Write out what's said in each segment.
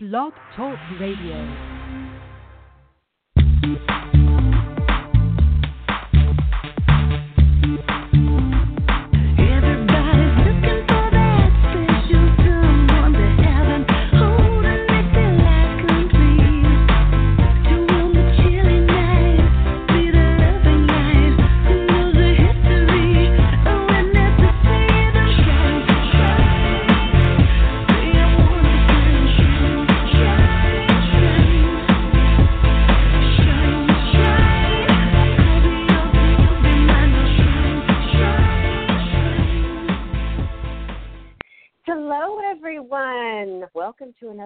Blog Talk Radio.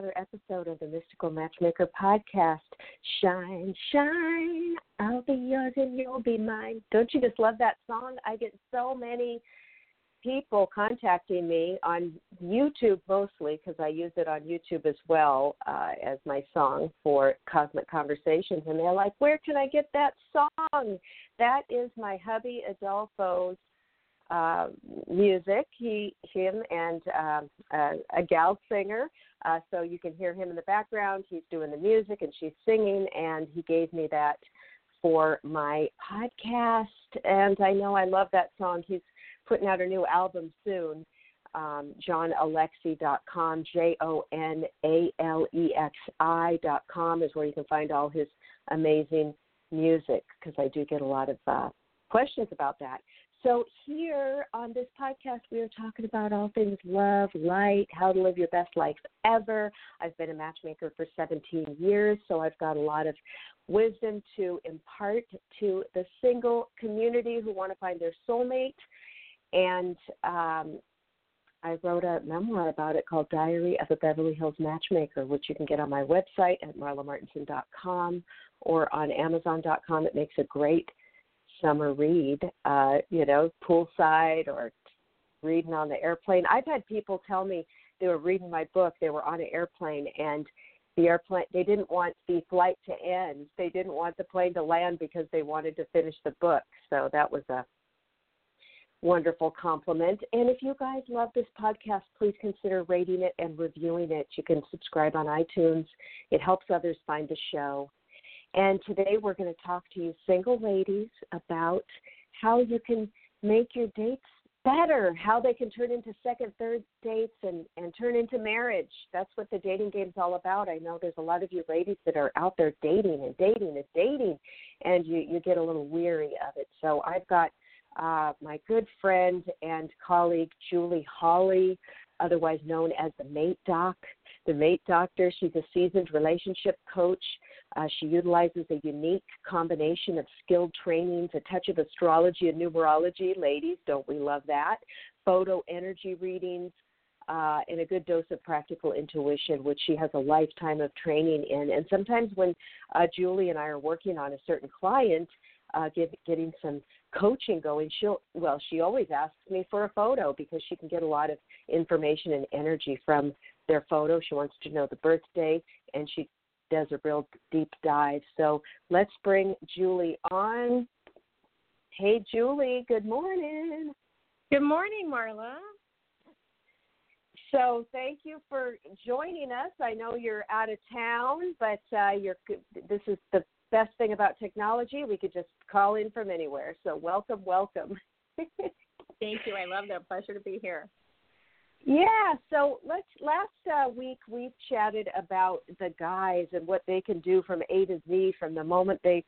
Another episode of the Mystical Matchmaker podcast. Shine, shine. I'll be yours and you'll be mine. Don't you just love that song? I get so many people contacting me on YouTube mostly because I use it on YouTube as well uh, as my song for Cosmic Conversations. And they're like, where can I get that song? That is my hubby Adolfo's uh, music. He, him, and uh, a gal singer. Uh, so you can hear him in the background. He's doing the music and she's singing, and he gave me that for my podcast. And I know I love that song. He's putting out a new album soon. Um, JonAlexi.com, J O N A L E X I.com is where you can find all his amazing music because I do get a lot of uh, questions about that. So, here on this podcast, we are talking about all things love, light, how to live your best life ever. I've been a matchmaker for 17 years, so I've got a lot of wisdom to impart to the single community who want to find their soulmate. And um, I wrote a memoir about it called Diary of a Beverly Hills Matchmaker, which you can get on my website at marlamartenson.com or on amazon.com. It makes a great summer read, uh, you know, poolside or reading on the airplane. I've had people tell me they were reading my book, they were on an airplane and the airplane they didn't want the flight to end. They didn't want the plane to land because they wanted to finish the book. So that was a wonderful compliment. And if you guys love this podcast, please consider rating it and reviewing it. You can subscribe on iTunes. It helps others find the show. And today we're going to talk to you, single ladies, about how you can make your dates better, how they can turn into second, third dates and, and turn into marriage. That's what the dating game's all about. I know there's a lot of you ladies that are out there dating and dating and dating, and you, you get a little weary of it. So I've got uh, my good friend and colleague, Julie Holley, otherwise known as the Mate Doc the mate doctor. She's a seasoned relationship coach. Uh, she utilizes a unique combination of skilled trainings, a touch of astrology and numerology. Ladies, don't we love that? Photo energy readings, uh, and a good dose of practical intuition, which she has a lifetime of training in. And sometimes when uh, Julie and I are working on a certain client, uh, get, getting some coaching going, she'll well, she always asks me for a photo because she can get a lot of information and energy from their photo. She wants to know the birthday, and she does a real deep dive. So let's bring Julie on. Hey, Julie. Good morning. Good morning, Marla. So thank you for joining us. I know you're out of town, but uh, you're. This is the best thing about technology. We could just call in from anywhere. So welcome, welcome. Thank you. I love that. Pleasure to be here. Yeah, so let's last uh, week we chatted about the guys and what they can do from A to Z from the moment they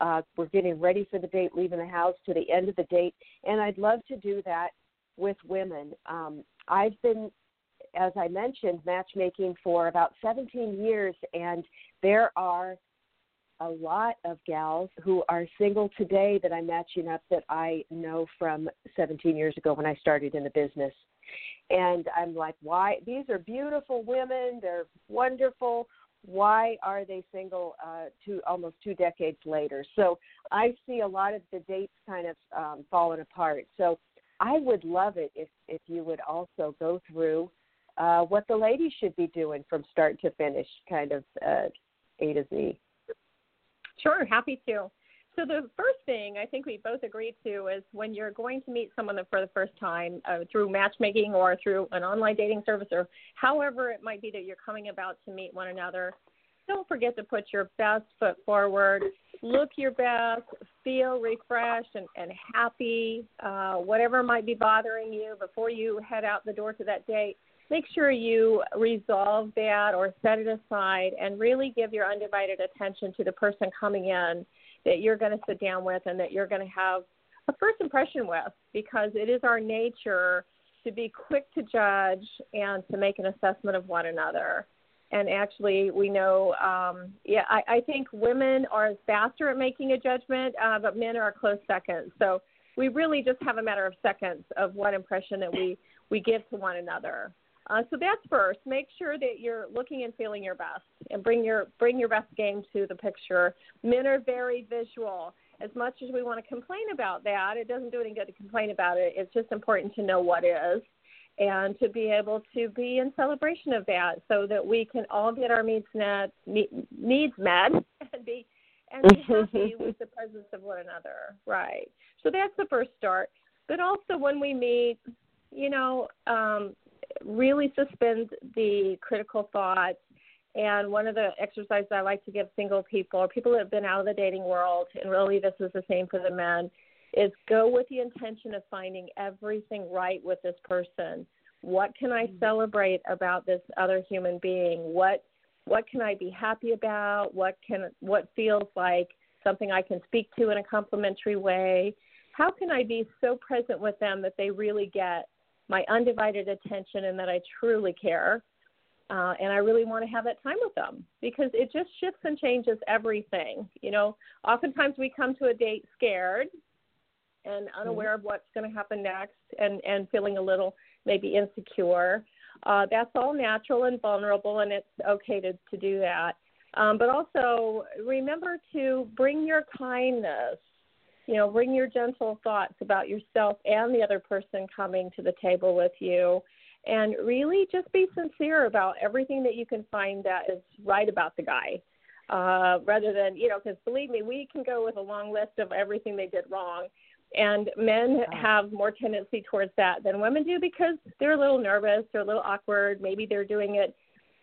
uh, were getting ready for the date, leaving the house to the end of the date, and I'd love to do that with women. Um, I've been, as I mentioned, matchmaking for about 17 years, and there are a lot of gals who are single today that I'm matching up that I know from 17 years ago when I started in the business and I'm like, why? These are beautiful women. They're wonderful. Why are they single uh, two almost two decades later? So I see a lot of the dates kind of um, falling apart. So I would love it if if you would also go through uh, what the ladies should be doing from start to finish, kind of uh, A to Z. Sure, happy to. So the first thing I think we both agreed to is when you're going to meet someone for the first time uh, through matchmaking or through an online dating service or however it might be that you're coming about to meet one another, don't forget to put your best foot forward. Look your best, feel refreshed and, and happy. Uh, whatever might be bothering you before you head out the door to that date, make sure you resolve that or set it aside and really give your undivided attention to the person coming in that you're going to sit down with and that you're going to have a first impression with because it is our nature to be quick to judge and to make an assessment of one another. And actually, we know, um, yeah, I, I think women are faster at making a judgment, uh, but men are a close second. So we really just have a matter of seconds of what impression that we, we give to one another. Uh, so that's first. Make sure that you're looking and feeling your best, and bring your bring your best game to the picture. Men are very visual. As much as we want to complain about that, it doesn't do any good to complain about it. It's just important to know what is, and to be able to be in celebration of that, so that we can all get our needs met, needs met, and be and be happy with the presence of one another. Right. So that's the first start. But also when we meet, you know, um, really suspend the critical thoughts. And one of the exercises I like to give single people or people that have been out of the dating world, and really this is the same for the men, is go with the intention of finding everything right with this person. What can I mm-hmm. celebrate about this other human being? What what can I be happy about? What can what feels like something I can speak to in a complimentary way? How can I be so present with them that they really get my undivided attention and that I truly care. Uh, and I really want to have that time with them because it just shifts and changes everything. You know, oftentimes we come to a date scared and unaware mm-hmm. of what's going to happen next and, and feeling a little maybe insecure. Uh, that's all natural and vulnerable, and it's okay to, to do that. Um, but also remember to bring your kindness you know, bring your gentle thoughts about yourself and the other person coming to the table with you. And really just be sincere about everything that you can find that is right about the guy. Uh, rather than, you know, because believe me, we can go with a long list of everything they did wrong. And men have more tendency towards that than women do because they're a little nervous, they're a little awkward. Maybe they're doing it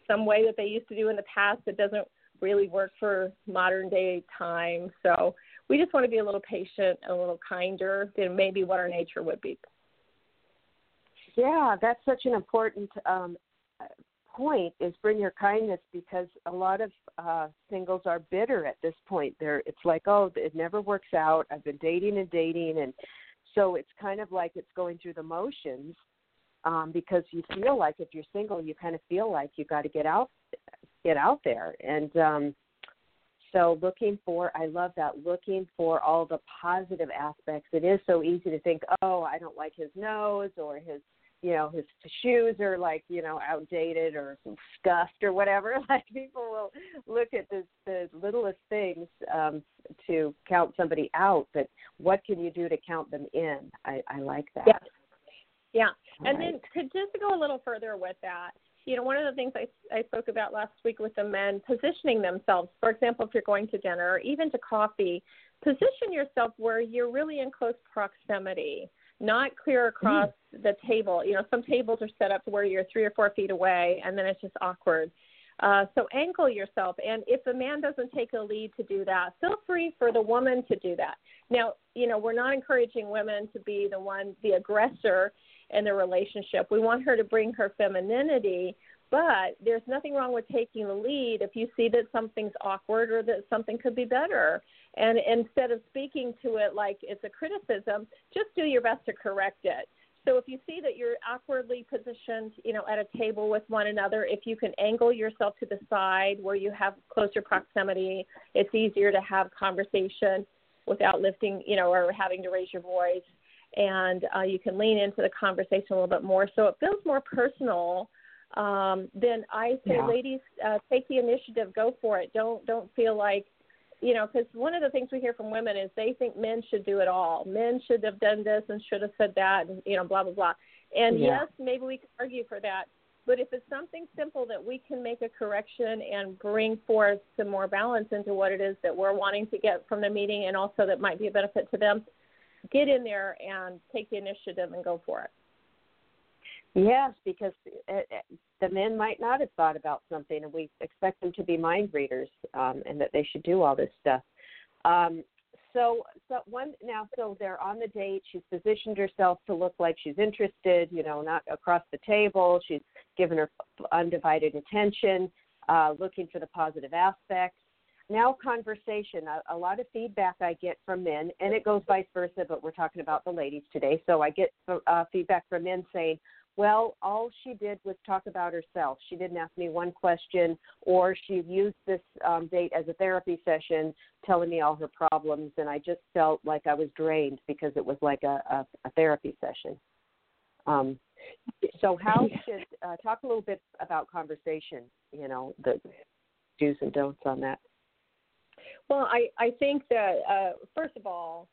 some way that they used to do in the past that doesn't really work for modern day time. So we just want to be a little patient, and a little kinder than maybe what our nature would be. Yeah, that's such an important um, point is bring your kindness because a lot of uh, singles are bitter at this point. They're it's like oh it never works out. I've been dating and dating and so it's kind of like it's going through the motions um, because you feel like if you're single you kind of feel like you've got to get out get out there and um, so looking for i love that looking for all the positive aspects. It is so easy to think oh i don't like his nose or his you know his shoes are like you know outdated or scuffed or whatever. Like people will look at the the littlest things um to count somebody out but what can you do to count them in? I i like that. Yeah. Yeah. And right. then to just to go a little further with that you know, one of the things I, I spoke about last week with the men, positioning themselves. For example, if you're going to dinner or even to coffee, position yourself where you're really in close proximity, not clear across mm. the table. You know, some tables are set up to where you're three or four feet away, and then it's just awkward. Uh, so angle yourself, and if the man doesn't take a lead to do that, feel free for the woman to do that. Now, you know, we're not encouraging women to be the one, the aggressor in the relationship. We want her to bring her femininity, but there's nothing wrong with taking the lead if you see that something's awkward or that something could be better. And instead of speaking to it like it's a criticism, just do your best to correct it. So if you see that you're awkwardly positioned, you know, at a table with one another, if you can angle yourself to the side where you have closer proximity, it's easier to have conversation without lifting, you know, or having to raise your voice and uh, you can lean into the conversation a little bit more. So it feels more personal. Um, then I say, yeah. ladies, uh, take the initiative, go for it. Don't don't feel like, you know, because one of the things we hear from women is they think men should do it all. Men should have done this and should have said that, and you know, blah blah blah. And yeah. yes, maybe we can argue for that. But if it's something simple that we can make a correction and bring forth some more balance into what it is that we're wanting to get from the meeting and also that might be a benefit to them, get in there and take the initiative and go for it. Yes, because uh, uh, the men might not have thought about something, and we expect them to be mind readers, um, and that they should do all this stuff. Um, so, so one now, so they're on the date. She's positioned herself to look like she's interested. You know, not across the table. She's given her undivided attention, uh, looking for the positive aspects. Now, conversation. A, a lot of feedback I get from men, and it goes vice versa. But we're talking about the ladies today, so I get uh, feedback from men saying, well, all she did was talk about herself. She didn't ask me one question, or she used this um, date as a therapy session, telling me all her problems, and I just felt like I was drained because it was like a, a, a therapy session. Um, so, how should uh, talk a little bit about conversation? You know, the do's and don'ts on that. Well, I I think that uh, first of all,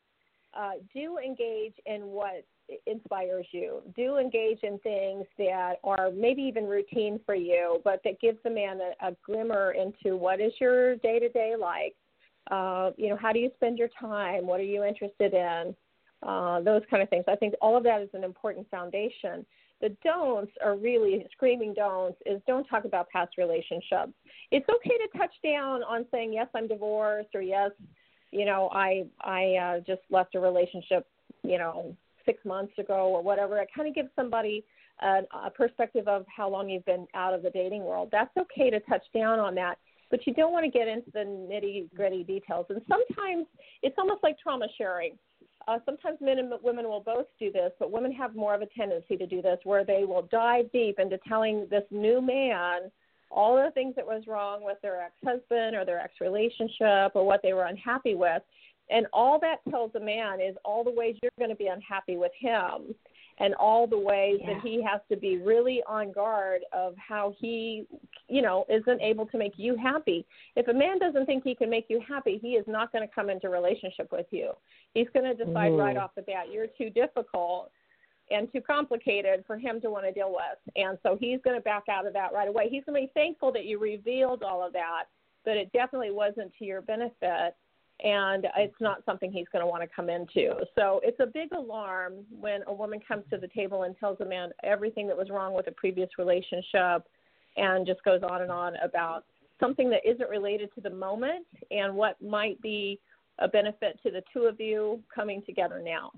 uh, do engage in what inspires you. Do engage in things that are maybe even routine for you, but that gives the man a, a glimmer into what is your day to day like. Uh, you know, how do you spend your time? What are you interested in? Uh, those kind of things. I think all of that is an important foundation. The don'ts are really screaming don'ts is don't talk about past relationships. It's okay to touch down on saying yes, I'm divorced or yes, you know, I I uh, just left a relationship, you know, six months ago or whatever. It kind of gives somebody a, a perspective of how long you've been out of the dating world. That's okay to touch down on that, but you don't want to get into the nitty gritty details. And sometimes it's almost like trauma sharing. Uh, sometimes men and women will both do this, but women have more of a tendency to do this where they will dive deep into telling this new man all the things that was wrong with their ex-husband or their ex-relationship or what they were unhappy with. And all that tells a man is all the ways you're going to be unhappy with him and all the ways yeah. that he has to be really on guard of how he you know isn't able to make you happy. If a man doesn't think he can make you happy he is not going to come into relationship with you. He's going to decide mm. right off the bat you're too difficult and too complicated for him to want to deal with. And so he's going to back out of that right away. He's going to be thankful that you revealed all of that but it definitely wasn't to your benefit and it's not something he's going to want to come into. So it's a big alarm when a woman comes to the table and tells a man everything that was wrong with a previous relationship and just goes on and on about something that isn't related to the moment and what might be a benefit to the two of you coming together now.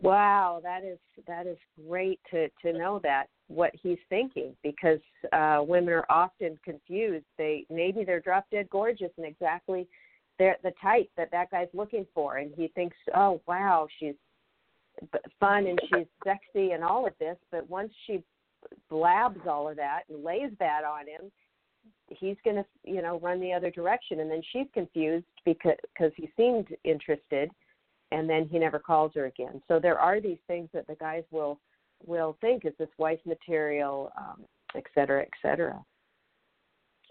Wow, that is that is great to to know that what he's thinking because uh women are often confused. They maybe they're drop dead gorgeous and exactly the type that that guy's looking for, and he thinks, oh wow, she's fun and she's sexy and all of this, but once she blabs all of that and lays that on him, he's going to you know run the other direction, and then she's confused because because he seemed interested, and then he never calls her again. So there are these things that the guys will will think is this wife material, um, et cetera, et cetera.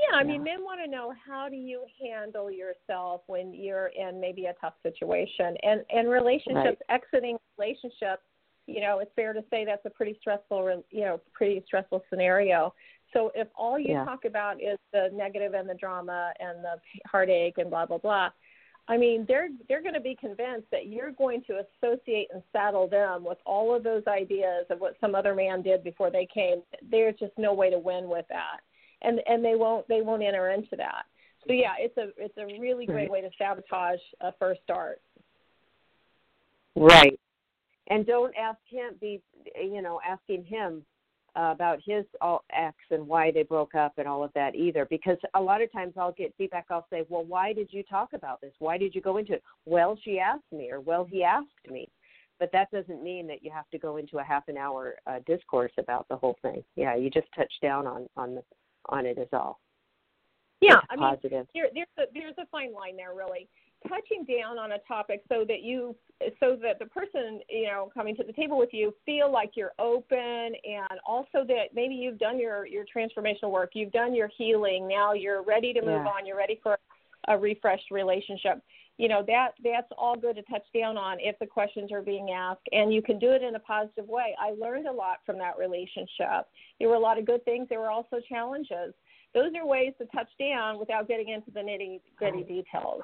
Yeah, I mean, men want to know how do you handle yourself when you're in maybe a tough situation, and and relationships, right. exiting relationships. You know, it's fair to say that's a pretty stressful, you know, pretty stressful scenario. So if all you yeah. talk about is the negative and the drama and the heartache and blah blah blah, I mean, they're they're going to be convinced that you're going to associate and saddle them with all of those ideas of what some other man did before they came. There's just no way to win with that and and they won't they won't enter into that. So yeah, it's a it's a really great way to sabotage a first start. Right, and don't ask him be you know asking him uh, about his all ex and why they broke up and all of that either. Because a lot of times I'll get feedback I'll say well why did you talk about this? Why did you go into it? Well she asked me or well he asked me. But that doesn't mean that you have to go into a half an hour uh, discourse about the whole thing. Yeah you just touch down on on the on it is all. Yeah, it's I positive. mean, there, there's a there's a fine line there, really. Touching down on a topic so that you so that the person you know coming to the table with you feel like you're open and also that maybe you've done your your transformational work you've done your healing now you're ready to move yeah. on you're ready for a refreshed relationship you know that that's all good to touch down on if the questions are being asked and you can do it in a positive way. I learned a lot from that relationship. There were a lot of good things. There were also challenges. Those are ways to touch down without getting into the nitty gritty details.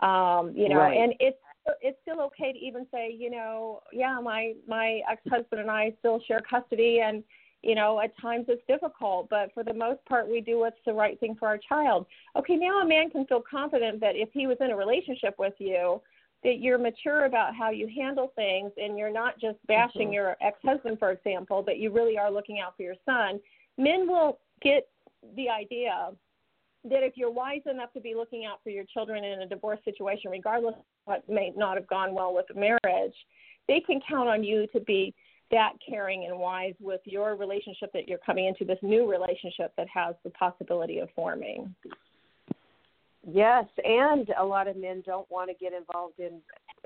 Um you know Right. and it's it's still okay to even say you know yeah my my ex husband and i still share custody and you know at times it's difficult but for the most part we do what's the right thing for our child okay now a man can feel confident that if he was in a relationship with you that you're mature about how you handle things and you're not just bashing Mhm. your ex-husband for example but you really are looking out for your son men will get the idea that if you're wise enough to be looking out for your children in a divorce situation regardless of what may not have gone well with the marriage they can count on you to be that caring and wise with your relationship that you're coming into this new relationship that has the possibility of forming Yes, and a lot of men don't want to get involved in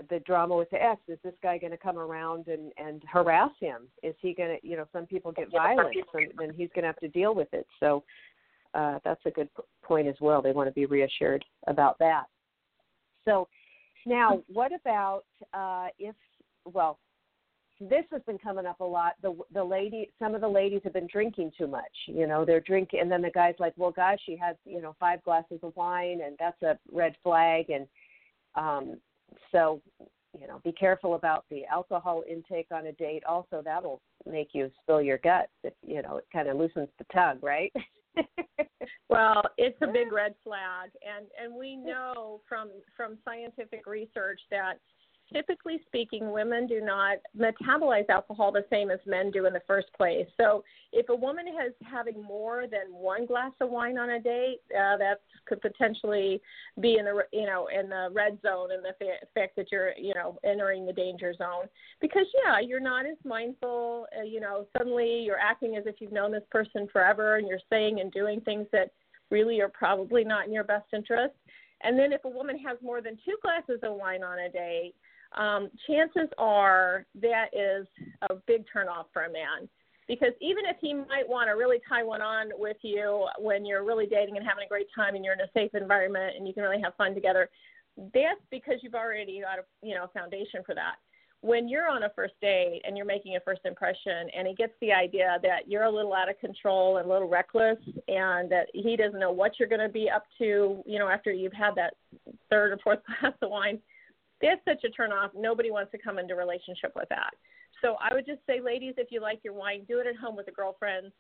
the drama with the ex. Is this guy going to come around and and harass him? Is he going to, you know, some people get violent, so then he's going to have to deal with it. So uh, that's a good point as well. They want to be reassured about that. So now, what about uh, if? Well, this has been coming up a lot. The the lady, some of the ladies have been drinking too much. You know, they're drinking, and then the guy's like, "Well, gosh, she has you know five glasses of wine, and that's a red flag." And um, so, you know, be careful about the alcohol intake on a date. Also, that'll make you spill your guts. If you know, it kind of loosens the tongue, right? Well, it's a big red flag, and and we know from from scientific research that typically speaking, women do not metabolize alcohol the same as men do in the first place. So if a woman is having more than one glass of wine on a date, uh, that could potentially be in the you know in the red zone and the fa- fact that you're you know entering the danger zone because yeah you're not as mindful uh, you know suddenly you're acting as if you've known this person forever and you're saying and doing things that really are probably not in your best interest and then if a woman has more than two glasses of wine on a date um, chances are that is a big turnoff for a man. Because even if he might want to really tie one on with you when you're really dating and having a great time and you're in a safe environment and you can really have fun together that's because you've already got a you know foundation for that. When you're on a first date and you're making a first impression and he gets the idea that you're a little out of control and a little reckless and that he doesn't know what you're going to be up to you know after you've had that third or fourth glass of wine that's such a turn off nobody wants to come into a relationship with that. So i would just say ladies if you like your wine do it at home with the girlfriends.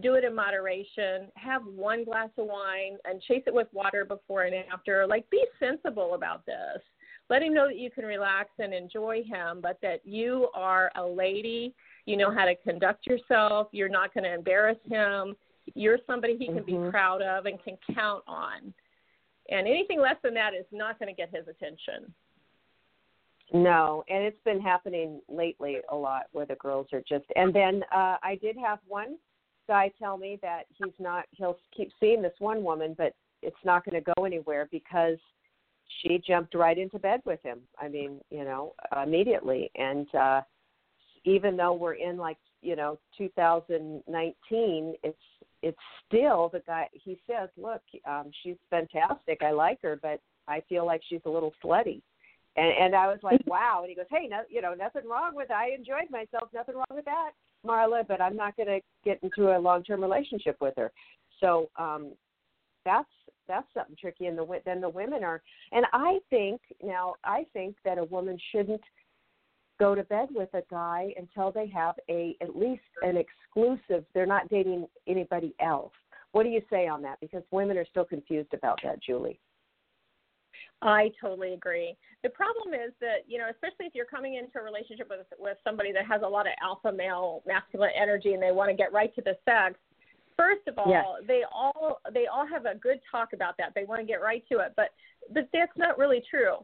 Do it in moderation. Have one glass of wine and chase it with water before and after. Like be sensible about this. Let him know that you can relax and enjoy him, but that you are a lady, you know how to conduct yourself, you're not going to embarrass him, you're somebody he can Mhm. be proud of and can count on. And anything less than that is not going to get his attention. No, and it's been happening lately a lot where the girls are just. And then uh, I did have one guy tell me that he's not. He'll keep seeing this one woman, but it's not going to go anywhere because she jumped right into bed with him. I mean, you know, immediately. And uh, even though we're in like you know 2019, it's it's still the guy. He says, "Look, um, she's fantastic. I like her, but I feel like she's a little slutty." And and I was like, wow. And he goes, hey, no, you know, nothing wrong with. I enjoyed myself. Nothing wrong with that, Marla. But I'm not going to get into a long term relationship with her. So um, that's that's something tricky. And the then the women are. And I think now I think that a woman shouldn't go to bed with a guy until they have a at least an exclusive. They're not dating anybody else. What do you say on that? Because women are still confused about that, Julie. I totally agree. The problem is that, you know, especially if you're coming into a relationship with with somebody that has a lot of alpha male masculine energy and they want to get right to the sex, first of all, Yes. they all they all have a good talk about that. They want to get right to it, but but that's not really true.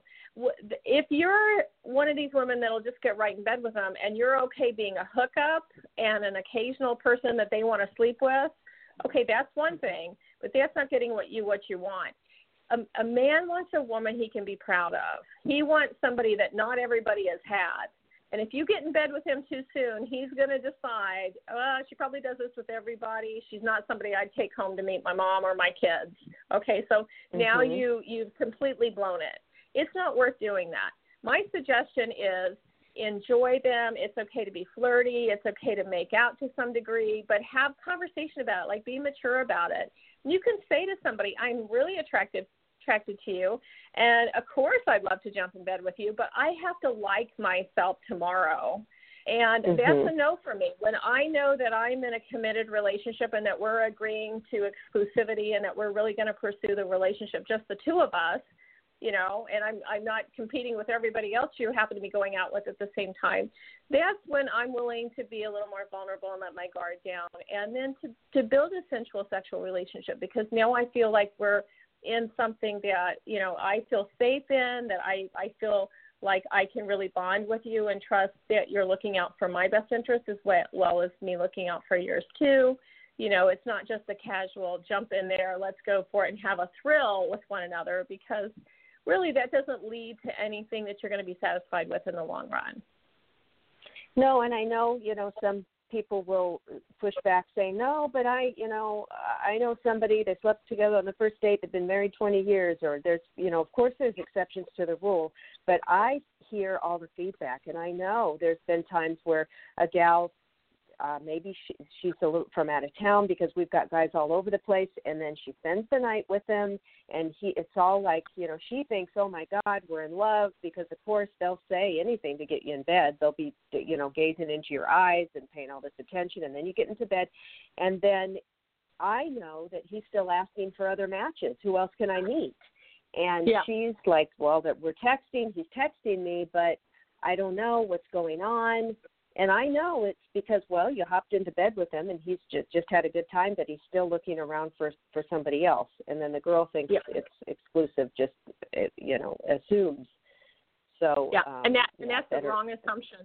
If you're one of these women that'll just get right in bed with them and you're okay being a hookup and an occasional person that they want to sleep with, okay, that's one thing, but that's not getting what you what you want a, a man wants a woman he can be proud of. He wants somebody that not everybody has had. And if you get in bed with him too soon, he's going to decide, oh, she probably does this with everybody. She's not somebody I'd take home to meet my mom or my kids. Okay, so now Mhm. you you've completely blown it. it's not worth doing that. My suggestion is enjoy them. It's okay to be flirty. It's okay to make out to some degree, but have conversation about it. Like be mature about it. You can say to somebody, "I'm really attracted attracted to you, and of course I'd love to jump in bed with you, but I have to like myself tomorrow." And Mhm. that's a no for me. When I know that I'm in a committed relationship and that we're agreeing to exclusivity and that we're really going to pursue the relationship, just the two of us, you know, and I'm I'm not competing with everybody else you happen to be going out with at the same time. That's when I'm willing to be a little more vulnerable and let my guard down, and then to to build a sensual sexual relationship because now I feel like we're in something that you know I feel safe in, that I I feel like I can really bond with you and trust that you're looking out for my best interest as well, as me looking out for yours too. You know, it's not just a casual jump in there, let's go for it and have a thrill with one another because really that doesn't lead to anything that you're going to be satisfied with in the long run. No, and I know, you know, some people will push back saying, no, but I, you know, I know somebody they slept together on the first date, they've been married 20 years, or there's, you know, of course there's exceptions to the rule, but I hear all the feedback, and I know there's been times where a gal uh, maybe she, she's a little from out of town because we've got guys all over the place, and then she spends the night with him, and he it's all like you know she thinks, oh my God, we're in love because of course they'll say anything to get you in bed. They'll be you know gazing into your eyes and paying all this attention, and then you get into bed, and then I know that he's still asking for other matches. Who else can I meet? And Yeah. she's like, well, that we're texting. He's texting me, but I don't know what's going on. And I know it's because well, you hopped into bed with him, and he's just just had a good time, but he's still looking around for for somebody else. And then the girl thinks Yeah. it's exclusive, just you know assumes. So Yeah, um, and that and yeah, that's the wrong assumption.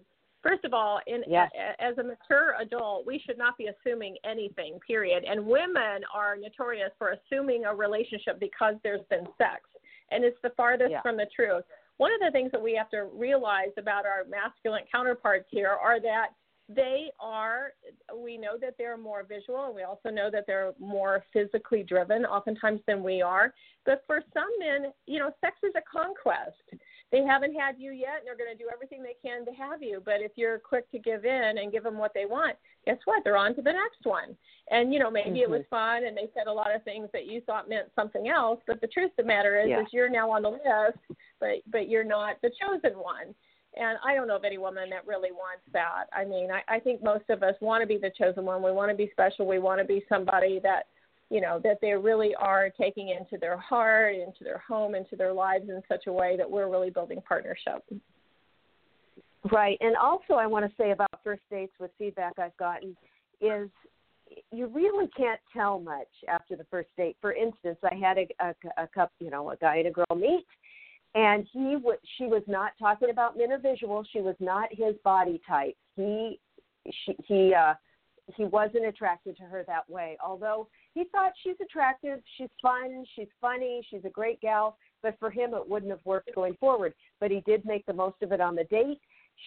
First of all, in Yes. a, as a mature adult, we should not be assuming anything. Period. And women are notorious for assuming a relationship because there's been sex, and it's the farthest Yeah. from the truth. One of the things that we have to realize about our masculine counterparts here are that they are we know that they're more visual and we also know that they're more physically driven oftentimes than we are. But for some men you know sex is a conquest. They haven't had you yet and they're going to do everything they can to have you. But if you're quick to give in and give them what they want guess what? They're on to the next one. And you know maybe it was mm-hmm. fun and they said a lot of things that you thought meant something else but the truth of the matter is Yeah. is you're now on the list but but you're not the chosen one and I don't know of any woman that really wants that. I mean, I, I think most of us want to be the chosen one. We want to be special. We want to be somebody that, you know, that they really are taking into their heart, into their home, into their lives in such a way that we're really building partnership. Right. And also, I want to say about first dates with feedback I've gotten is you really can't tell much after the first date. For instance, I had a, a, a couple, you know, a guy and a girl meet, and he was she was not talking about men or visual. She was not his body type. He she, he uh, he wasn't attracted to her that way. Although he thought she's attractive, she's fun, she's funny, she's a great gal. But for him, it wouldn't have worked going forward. But he did make the most of it on the date.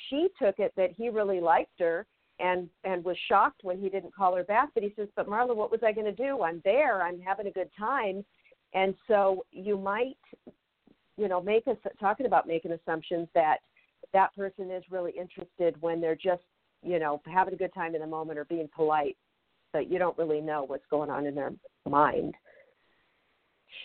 She took it that he really liked her and and was shocked when he didn't call her back. But he says, "But Marla, what was I going to do? I'm there. I'm having a good time." And so you might, you know, make us talking about making assumptions that that person is really interested when they're just, you know, having a good time in the moment or being polite, but you don't really know what's going on in their mind.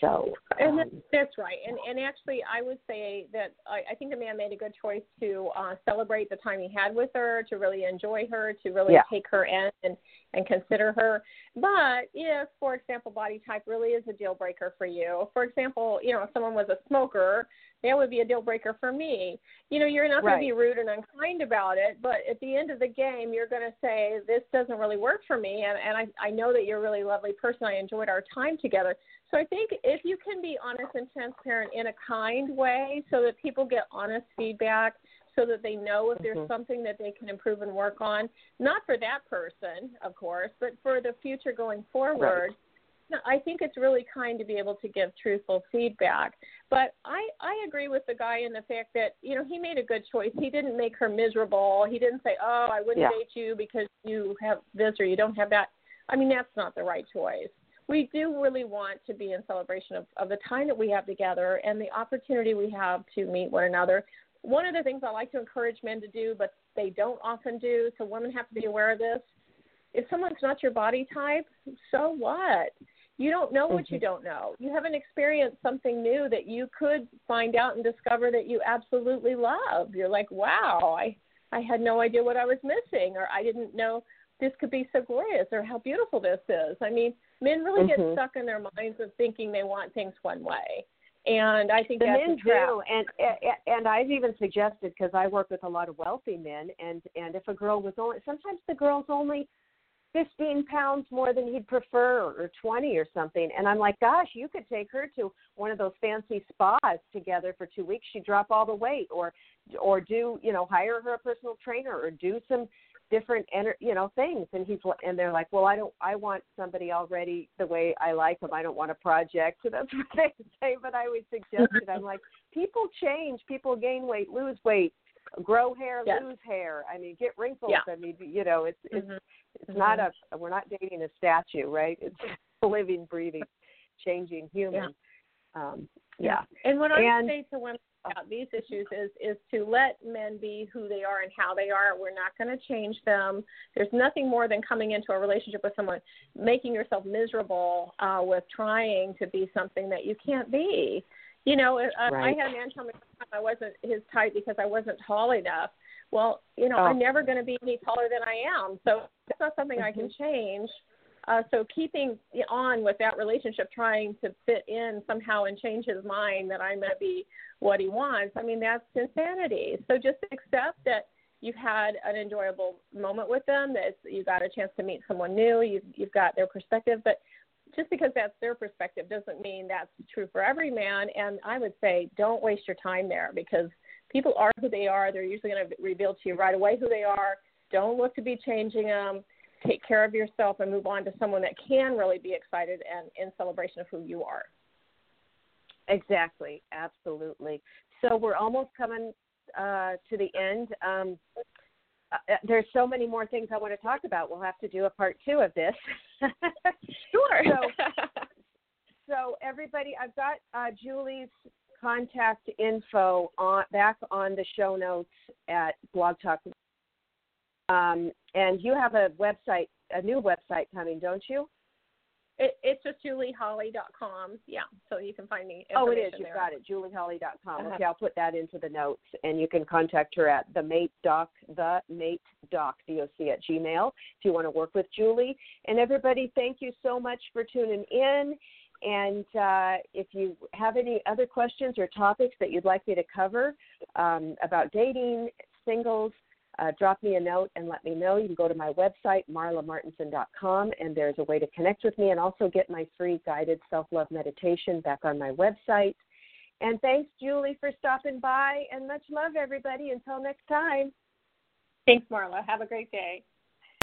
So, um, that, that's right. And and actually, I would say that I, I think the man made a good choice to uh, celebrate the time he had with her, to really enjoy her, to really Yeah. take her in and and consider her. But if, for example, body type really is a deal breaker for you, for example, you know, if someone was a smoker, that would be a deal breaker for me. You know, you're not going to be rude and unkind about it, but at the end of the game, you're going to say this doesn't really work for me, and and I I know that you're a really lovely person. I enjoyed our time together. So I think if you can be honest and transparent in a kind way so that people get honest feedback so that they know if there's Mhm. something that they can improve and work on, not for that person, of course, but for the future going forward. No, I think it's really kind to be able to give truthful feedback. But I, I agree with the guy in the fact that, you know, he made a good choice. He didn't make her miserable. He didn't say, Oh, I wouldn't Yeah. date you because you have this or you don't have that. I mean, that's not the right choice we do really want to be in celebration of, of the time that we have together and the opportunity we have to meet one another. One of the things I like to encourage men to do, but they don't often do, so women have to be aware of this. If someone's not your body type, so what? You don't know what you mm-hmm. don't know. You haven't experienced something new that you could find out and discover that you absolutely love. You're like, wow, I I had no idea what I was missing, or I didn't know this could be so glorious, or how beautiful this is. I mean, men really Mhm. get stuck in their minds of thinking they want things one way, and I think the that's men do, and and I've even suggested because I work with a lot of wealthy men, and and if a girl was only sometimes the girl's only fifteen pounds more than he'd prefer, or twenty or something, and I'm like, gosh, you could take her to one of those fancy spas together for two weeks. She'd drop all the weight, or or do you know hire her a personal trainer, or do some different ener- you know things. And he's and they're like well i don't i want somebody already the way i like them i don't want a project. So that's what they say. But i always suggest it i'm like people change. People gain weight lose weight grow hair Yes. lose hair. I mean get wrinkles. Yeah. i mean you know it's it's Mhm. it's not a we're not dating a statue right? It's a living breathing changing human. Um yeah. And what I And- say to women about these issues is is to let men be who they are and how they are. We're not going to change them. There's nothing more than coming into a relationship with someone, making yourself miserable uh, with trying to be something that you can't be. You know, uh, I Right. had a man tell me I wasn't his type because I wasn't tall enough. Well, you know, Oh. I'm never going to be any taller than I am, so it's not something I can change. Uh, so keeping on with that relationship, trying to fit in somehow and change his mind that going to be what he wants. I mean, that's insanity. So just accept that you've had an enjoyable moment with them, that you got a chance to meet someone new, you've, you've got their perspective, but just because that's their perspective doesn't mean that's true for every man. And I would say don't waste your time there because people are who they are. They're usually going to reveal to you right away who they are. Don't look to be changing them. Take care of yourself and move on to someone that can really be excited and in celebration of who you are. Exactly, absolutely. So we're almost coming uh, to the end. Um, uh, there's so many more things I want to talk about. We'll have to do a part two of this. Sure. So, so everybody, I've got uh, Julie's contact info on back on the show notes at Blog Talk. Um, and you have a website, a new website coming, don't you? It, it's just julieholley.com. Yeah, so you can find me. Oh, it is. You've there. got it. JulieHolley.com. Uh-huh. Okay, I'll put that into the notes, and you can contact her at the mate doc, the mate doc, D-O-C at Gmail, if you want to work with Julie. And everybody, thank you so much for tuning in. And uh, if you have any other questions or topics that you'd like me to cover um, about dating, singles, uh, drop me a note and let me know. You can go to my website, marlamartenson.com, and there's a way to connect with me and also get my free guided self love meditation back on my website. And thanks, Julie, for stopping by, and much love, everybody. Until next time. Thanks, Marla. Have a great day.